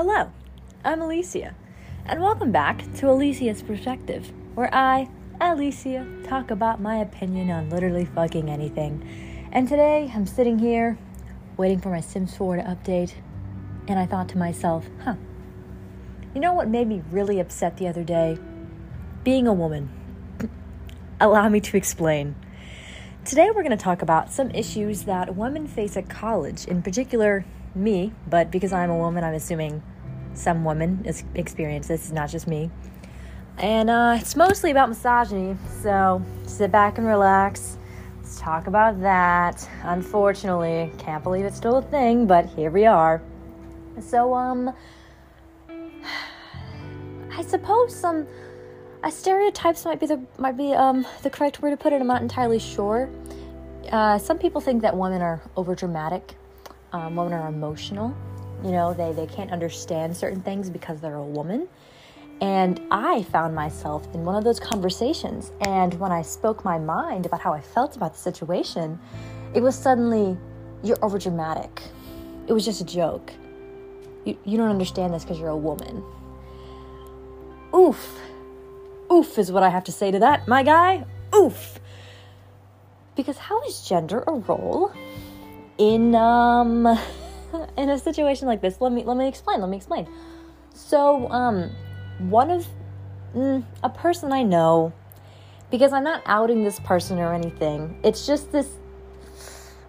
Hello, I'm Alicia, and welcome back to Alicia's Perspective, where I, Alicia, talk about my opinion on literally fucking anything. And today I'm sitting here waiting for my Sims 4 to update, and I thought to myself, huh, you know what made me really upset the other day? Being a woman. Allow me to explain. Today we're going to talk about some issues that women face at college, in particular me, but because I'm a woman, I'm assuming some woman women experience this, is not just me. And uh, it's mostly about misogyny, so sit back and relax. Let's talk about that. Unfortunately, can't believe it's still a thing, but here we are. So, um, I suppose some uh, stereotypes might be the might be um the correct word to put it. I'm not entirely sure. Uh, some people think that women are over dramatic. Um, women are emotional. You know, they they can't understand certain things because they're a woman. And I found myself in one of those conversations. And when I spoke my mind about how I felt about the situation, it was suddenly, you're over dramatic. It was just a joke. You, you don't understand this because you're a woman. Oof Oof is what I have to say to that, my guy. Oof. Because how is gender a role in um in a situation like this? Let me let me explain. Let me explain. So, um one of mm, a person I know because I'm not outing this person or anything. It's just this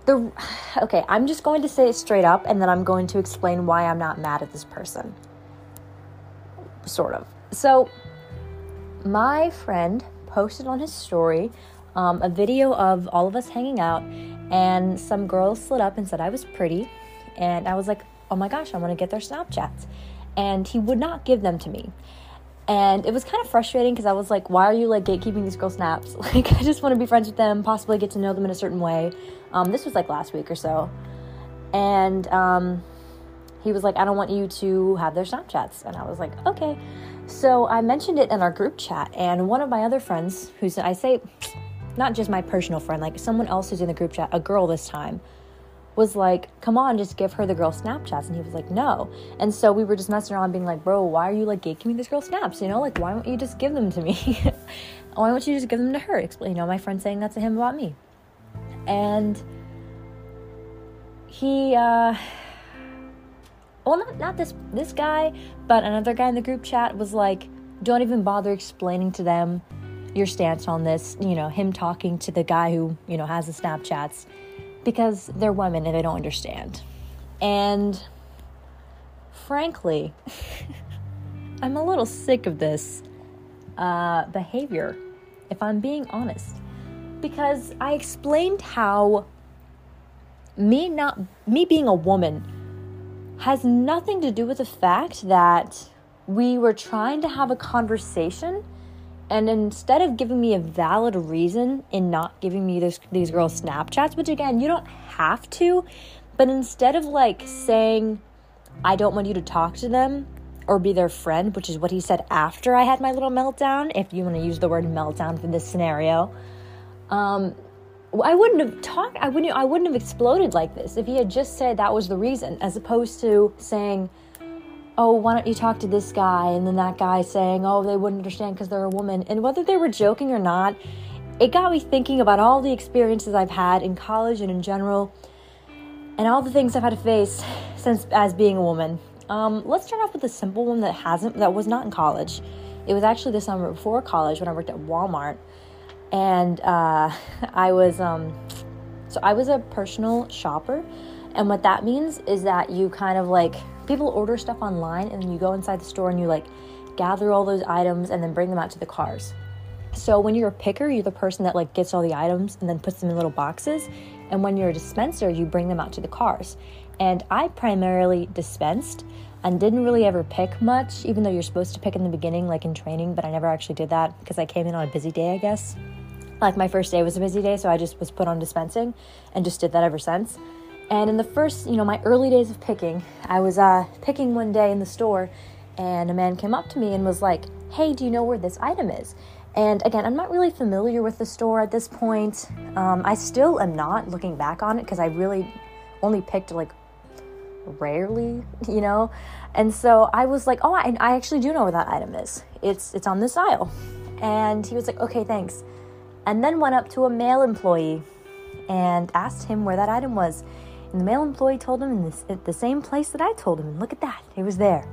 the okay, I'm just going to say it straight up and then I'm going to explain why I'm not mad at this person. Sort of. So, my friend posted on his story um, a video of all of us hanging out, and some girls slid up and said I was pretty. And I was like, oh my gosh, I want to get their Snapchats. And he would not give them to me. And it was kind of frustrating because I was like, why are you like gatekeeping these girls' snaps? Like, I just want to be friends with them, possibly get to know them in a certain way. Um, this was like last week or so. And um, he was like, I don't want you to have their Snapchats. And I was like, okay. So I mentioned it in our group chat, and one of my other friends, who's I say, not just my personal friend, like someone else who's in the group chat, a girl this time, was like, come on, just give her the girl Snapchats. And he was like, no. And so we were just messing around being like, bro, why are you like gatekeeping this girl snaps? You know, like, why don't you just give them to me? why don't you just give them to her? You know, my friend saying that to him about me. And he, uh, well not not this this guy but another guy in the group chat was like don't even bother explaining to them your stance on this you know him talking to the guy who you know has the snapchats because they're women and they don't understand. And frankly i'm a little sick of this uh, behavior if i'm being honest because i explained how me not me being a woman has nothing to do with the fact that we were trying to have a conversation and instead of giving me a valid reason in not giving me this, these girls snapchats which again you don't have to but instead of like saying i don't want you to talk to them or be their friend which is what he said after i had my little meltdown if you want to use the word meltdown for this scenario um, I wouldn't have talked. I wouldn't. I wouldn't have exploded like this if he had just said that was the reason, as opposed to saying, "Oh, why don't you talk to this guy?" and then that guy saying, "Oh, they wouldn't understand because they're a woman." And whether they were joking or not, it got me thinking about all the experiences I've had in college and in general, and all the things I've had to face since as being a woman. Um, let's start off with a simple one that hasn't, that was not in college. It was actually the summer before college when I worked at Walmart and uh, I was um, so I was a personal shopper, and what that means is that you kind of like people order stuff online, and then you go inside the store and you like gather all those items and then bring them out to the cars. So when you're a picker, you're the person that like gets all the items and then puts them in little boxes, and when you're a dispenser, you bring them out to the cars. And I primarily dispensed and didn't really ever pick much, even though you're supposed to pick in the beginning, like in training, but I never actually did that because I came in on a busy day, I guess like my first day was a busy day, so I just was put on dispensing and just did that ever since. And in the first, you know, my early days of picking, I was uh, picking one day in the store, and a man came up to me and was like, "Hey, do you know where this item is?" And again, I'm not really familiar with the store at this point. Um, I still am not looking back on it because I really only picked like rarely, you know? And so I was like, oh, I, I actually do know where that item is. It's, it's on this aisle. And he was like, okay, thanks. And then went up to a male employee and asked him where that item was. And the male employee told him in this, at the same place that I told him. And look at that, it was there.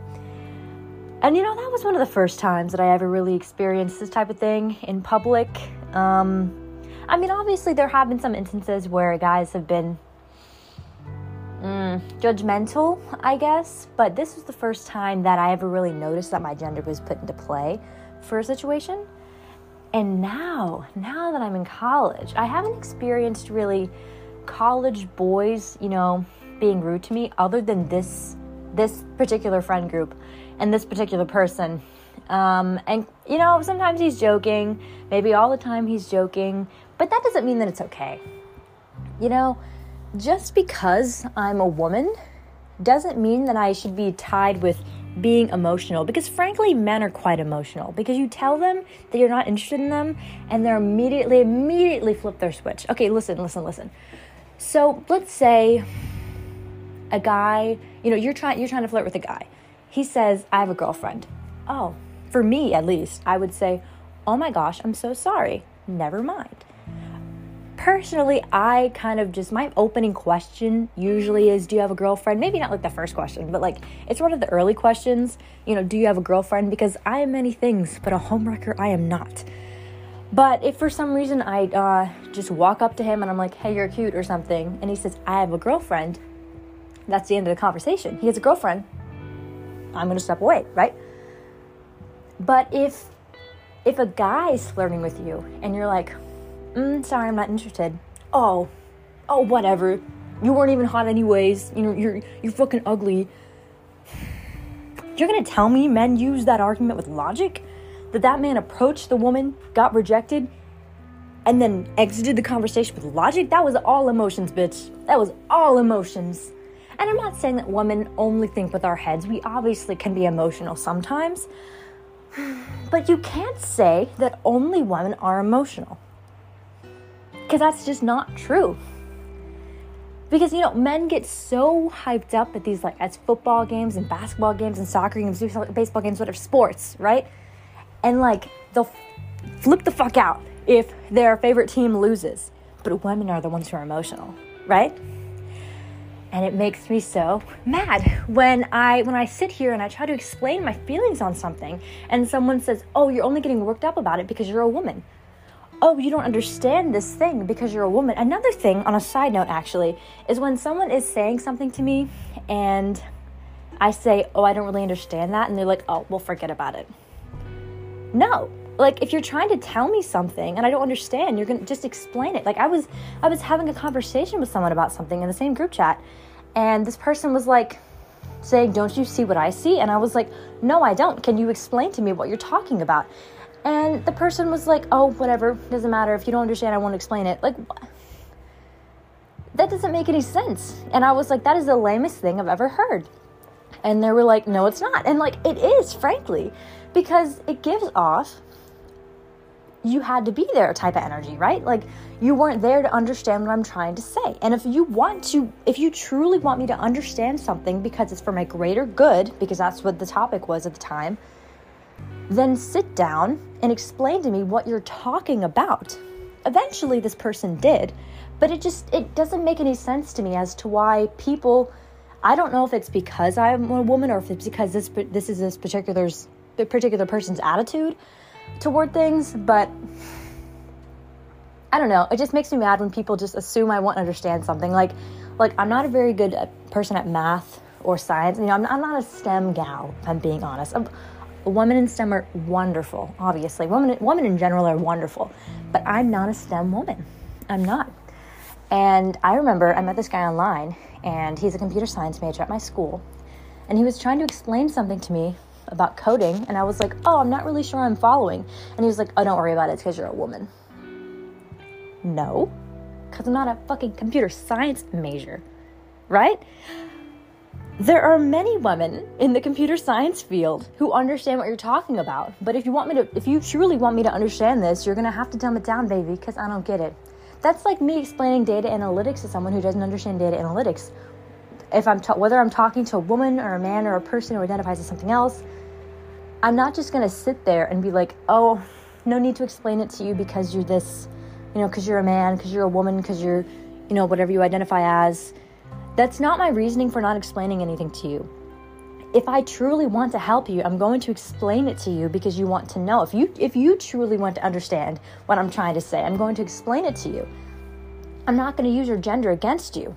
And you know, that was one of the first times that I ever really experienced this type of thing in public. Um, I mean, obviously, there have been some instances where guys have been mm, judgmental, I guess, but this was the first time that I ever really noticed that my gender was put into play for a situation. And now, now that I'm in college, I haven't experienced really college boys, you know, being rude to me other than this this particular friend group and this particular person. Um, and you know, sometimes he's joking, maybe all the time he's joking, but that doesn't mean that it's okay. You know, just because I'm a woman doesn't mean that I should be tied with being emotional because frankly men are quite emotional because you tell them that you're not interested in them and they're immediately immediately flip their switch. Okay, listen, listen, listen. So, let's say a guy, you know, you're trying you're trying to flirt with a guy. He says, "I have a girlfriend." Oh, for me at least, I would say, "Oh my gosh, I'm so sorry. Never mind." personally, I kind of just my opening question usually is, Do you have a girlfriend? Maybe not like the first question, but like it's one of the early questions. You know, do you have a girlfriend? Because I am many things, but a homewrecker I am not. But if for some reason I uh, just walk up to him and I'm like, Hey, you're cute or something, and he says, I have a girlfriend, that's the end of the conversation. He has a girlfriend. I'm gonna step away, right? But if if a guy is flirting with you and you're like, mm, sorry, I'm not interested. Oh, oh, whatever. You weren't even hot anyways. You know, you're you're fucking ugly. You're gonna tell me men use that argument with logic? That that man approached the woman, got rejected, and then exited the conversation with logic? That was all emotions, bitch. That was all emotions. And I'm not saying that women only think with our heads. We obviously can be emotional sometimes. But you can't say that only women are emotional. Because that's just not true. Because, you know, men get so hyped up at these, like, as football games and basketball games and soccer games, baseball games, whatever, sports, right? And, like, they'll flip the fuck out if their favorite team loses. But women are the ones who are emotional, right? and it makes me so mad when i when i sit here and i try to explain my feelings on something and someone says oh you're only getting worked up about it because you're a woman oh, you don't understand this thing because you're a woman. Another thing, on a side note, actually, is when someone is saying something to me and I say, oh, I don't really understand that, and they're like, oh, we'll forget about it. No. Like if you're trying to tell me something and I don't understand, you're gonna just explain it. Like I was I was having a conversation with someone about something in the same group chat, and this person was like saying, Don't you see what I see? And I was like, No, I don't. Can you explain to me what you're talking about? And the person was like, oh, whatever, doesn't matter. If you don't understand, I won't explain it. Like, that doesn't make any sense. And I was like, that is the lamest thing I've ever heard. And they were like, no, it's not. And like, it is, frankly, because it gives off you had to be there type of energy, right? Like you weren't there to understand what I'm trying to say. And if you want to, if you truly want me to understand something because it's for my greater good, because that's what the topic was at the time, then sit down and explain to me what you're talking about. Eventually this person did, but it just it doesn't make any sense to me as to why people I don't know if it's because I'm a woman or if it's because this this is this particular particular person's attitude toward things, but I don't know. It just makes me mad when people just assume I won't understand something. Like, like I'm not a very good uh, person at math or science. You know, I'm, I'm not a STEM gal. I'm being honest. I'm, women in STEM are wonderful, obviously. Women, women in general are wonderful, but I'm not a STEM woman. I'm not. And I remember I met this guy online, and he's a computer science major at my school, and he was trying to explain something to me about coding, and I was like, oh, I'm not really sure I'm following. And he was like, oh, don't worry about it, because you're a woman. No, because I'm not a fucking computer science major, right? There are many women in the computer science field who understand what you're talking about. But if you want me to, if you truly want me to understand this, you're gonna have to dumb it down, baby, because I don't get it. That's like me explaining data analytics to someone who doesn't understand data analytics. If I'm ta- whether I'm talking to a woman or a man or a person who identifies as something else, I'm not just to sit there and be like, "Oh, no need to explain it to you because you're this, you know, because you're a man, because you're a woman, because you're, you know, whatever you identify as." That's not my reasoning for not explaining anything to you. If I truly want to help you, I'm going to explain it to you because you want to know. If you if you truly want to understand what I'm trying to say, I'm going to explain it to you. I'm not going to use your gender against you.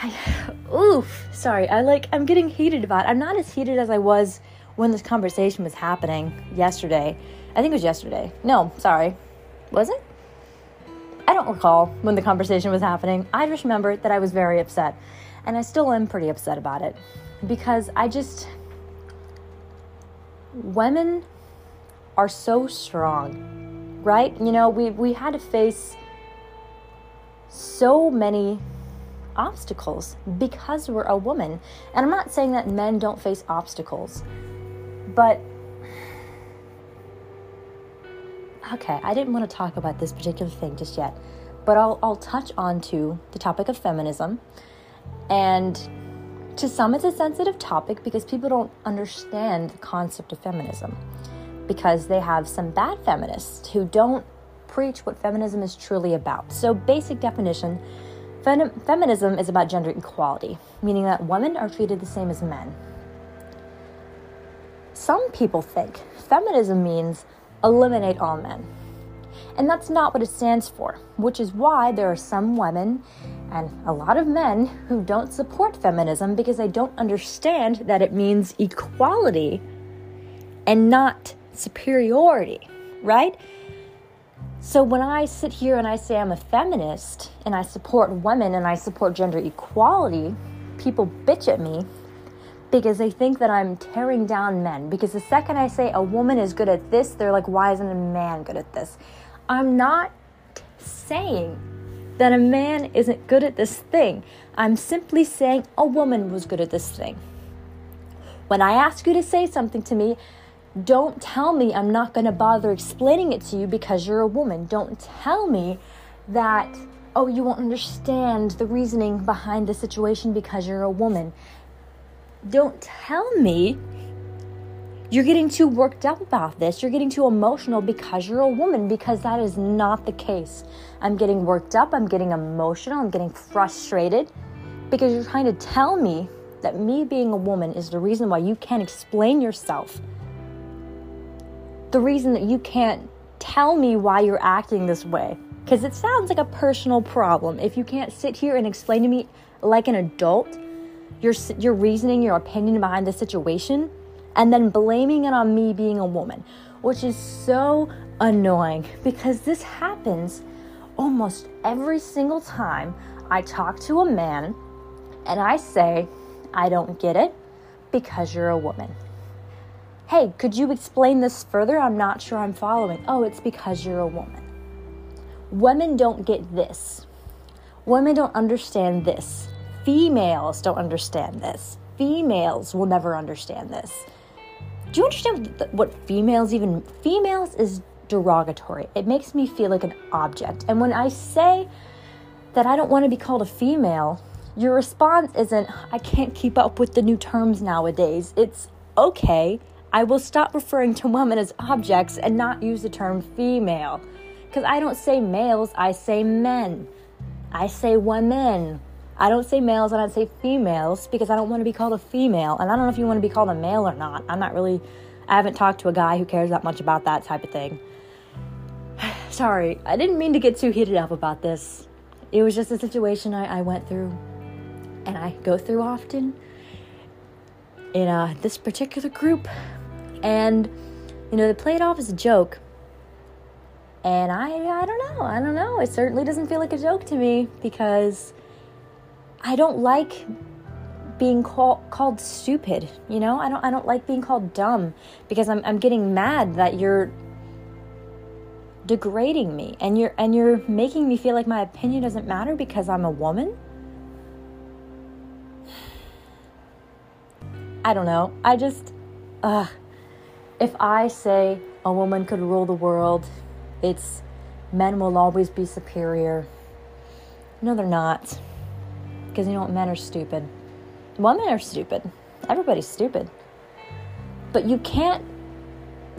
I oof, sorry. I like I'm getting heated about. It. I'm not as heated as I was when this conversation was happening yesterday. I think it was yesterday. No, sorry. Was it? I don't recall when the conversation was happening. I just remember that I was very upset. And I still am pretty upset about it because I just. Women are so strong, right? You know, we, we had to face so many obstacles because we're a woman. And I'm not saying that men don't face obstacles, but okay, I didn't want to talk about this particular thing just yet, but I'll, I'll touch on to the topic of feminism. And to some, it's a sensitive topic because people don't understand the concept of feminism. Because they have some bad feminists who don't preach what feminism is truly about. So, basic definition fem- feminism is about gender equality, meaning that women are treated the same as men. Some people think feminism means eliminate all men. And that's not what it stands for, which is why there are some women and a lot of men who don't support feminism because they don't understand that it means equality and not superiority, right? So when I sit here and I say I'm a feminist and I support women and I support gender equality, people bitch at me because they think that I'm tearing down men. Because the second I say a woman is good at this, they're like, why isn't a man good at this? I'm not saying that a man isn't good at this thing. I'm simply saying a woman was good at this thing. When I ask you to say something to me, don't tell me I'm not going to bother explaining it to you because you're a woman. Don't tell me that, oh, you won't understand the reasoning behind the situation because you're a woman don't tell me you're getting too worked up about this. You're getting too emotional because you're a woman, because that is not the case. I'm getting worked up, I'm getting emotional, I'm getting frustrated because you're trying to tell me that me being a woman is the reason why you can't explain yourself. The reason that you can't tell me why you're acting this way. Because it sounds like a personal problem. If you can't sit here and explain to me like an adult, your your reasoning, your opinion behind the situation, and then blaming it on me being a woman, which is so annoying because this happens almost every single time I talk to a man and I say, I don't get it because you're a woman. Hey, could you explain this further? I'm not sure I'm following. Oh, it's because you're a woman. Women don't get this. Women don't understand this. Females don't understand this. Females will never understand this. Do you understand what females even females is derogatory. It makes me feel like an object. And when I say that I don't want to be called a female, your response isn't I can't keep up with the new terms nowadays. It's okay. I will stop referring to women as objects and not use the term female. Because I don't say males, I say men. I say women. I don't say males and I don't say females because I don't want to be called a female. And I don't know if you want to be called a male or not. I'm not really, I haven't talked to a guy who cares that much about that type of thing. Sorry, I didn't mean to get too heated up about this. It was just a situation I, I went through and I go through often in uh, this particular group. And, you know, they play it off as a joke. And I, I don't know. I don't know. It certainly doesn't feel like a joke to me because I don't like being call, called stupid, you know? I don't I don't like being called dumb because I'm I'm getting mad that you're degrading me and you're and you're making me feel like my opinion doesn't matter because I'm a woman. I don't know. I just uh if I say a woman could rule the world, it's men will always be superior. No, they're not because you know what? Men are stupid. Women are stupid. Everybody's stupid. But you can't,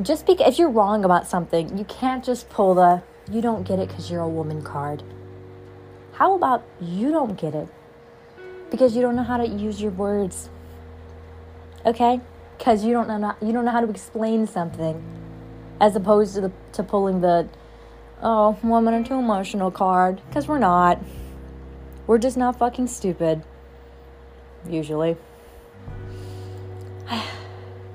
just because, if you're wrong about something, you can't just pull the, you don't get it because you're a woman card. How about you don't get it because you don't know how to use your words? Okay? Because you don't know you don't know how to explain something, as opposed to the to pulling the, oh, woman are too emotional card. Because we're not. We're just not fucking stupid. Usually.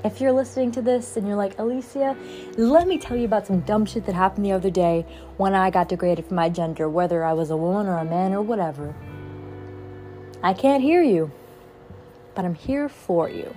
If you're listening to this and you're like, Alicia, let me tell you about some dumb shit that happened the other day when I got degraded for my gender, whether I was a woman or a man or whatever. I can't hear you, but I'm here for you.